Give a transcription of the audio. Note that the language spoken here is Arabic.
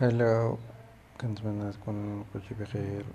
هلا كنتمنى تكون كلشي بخير.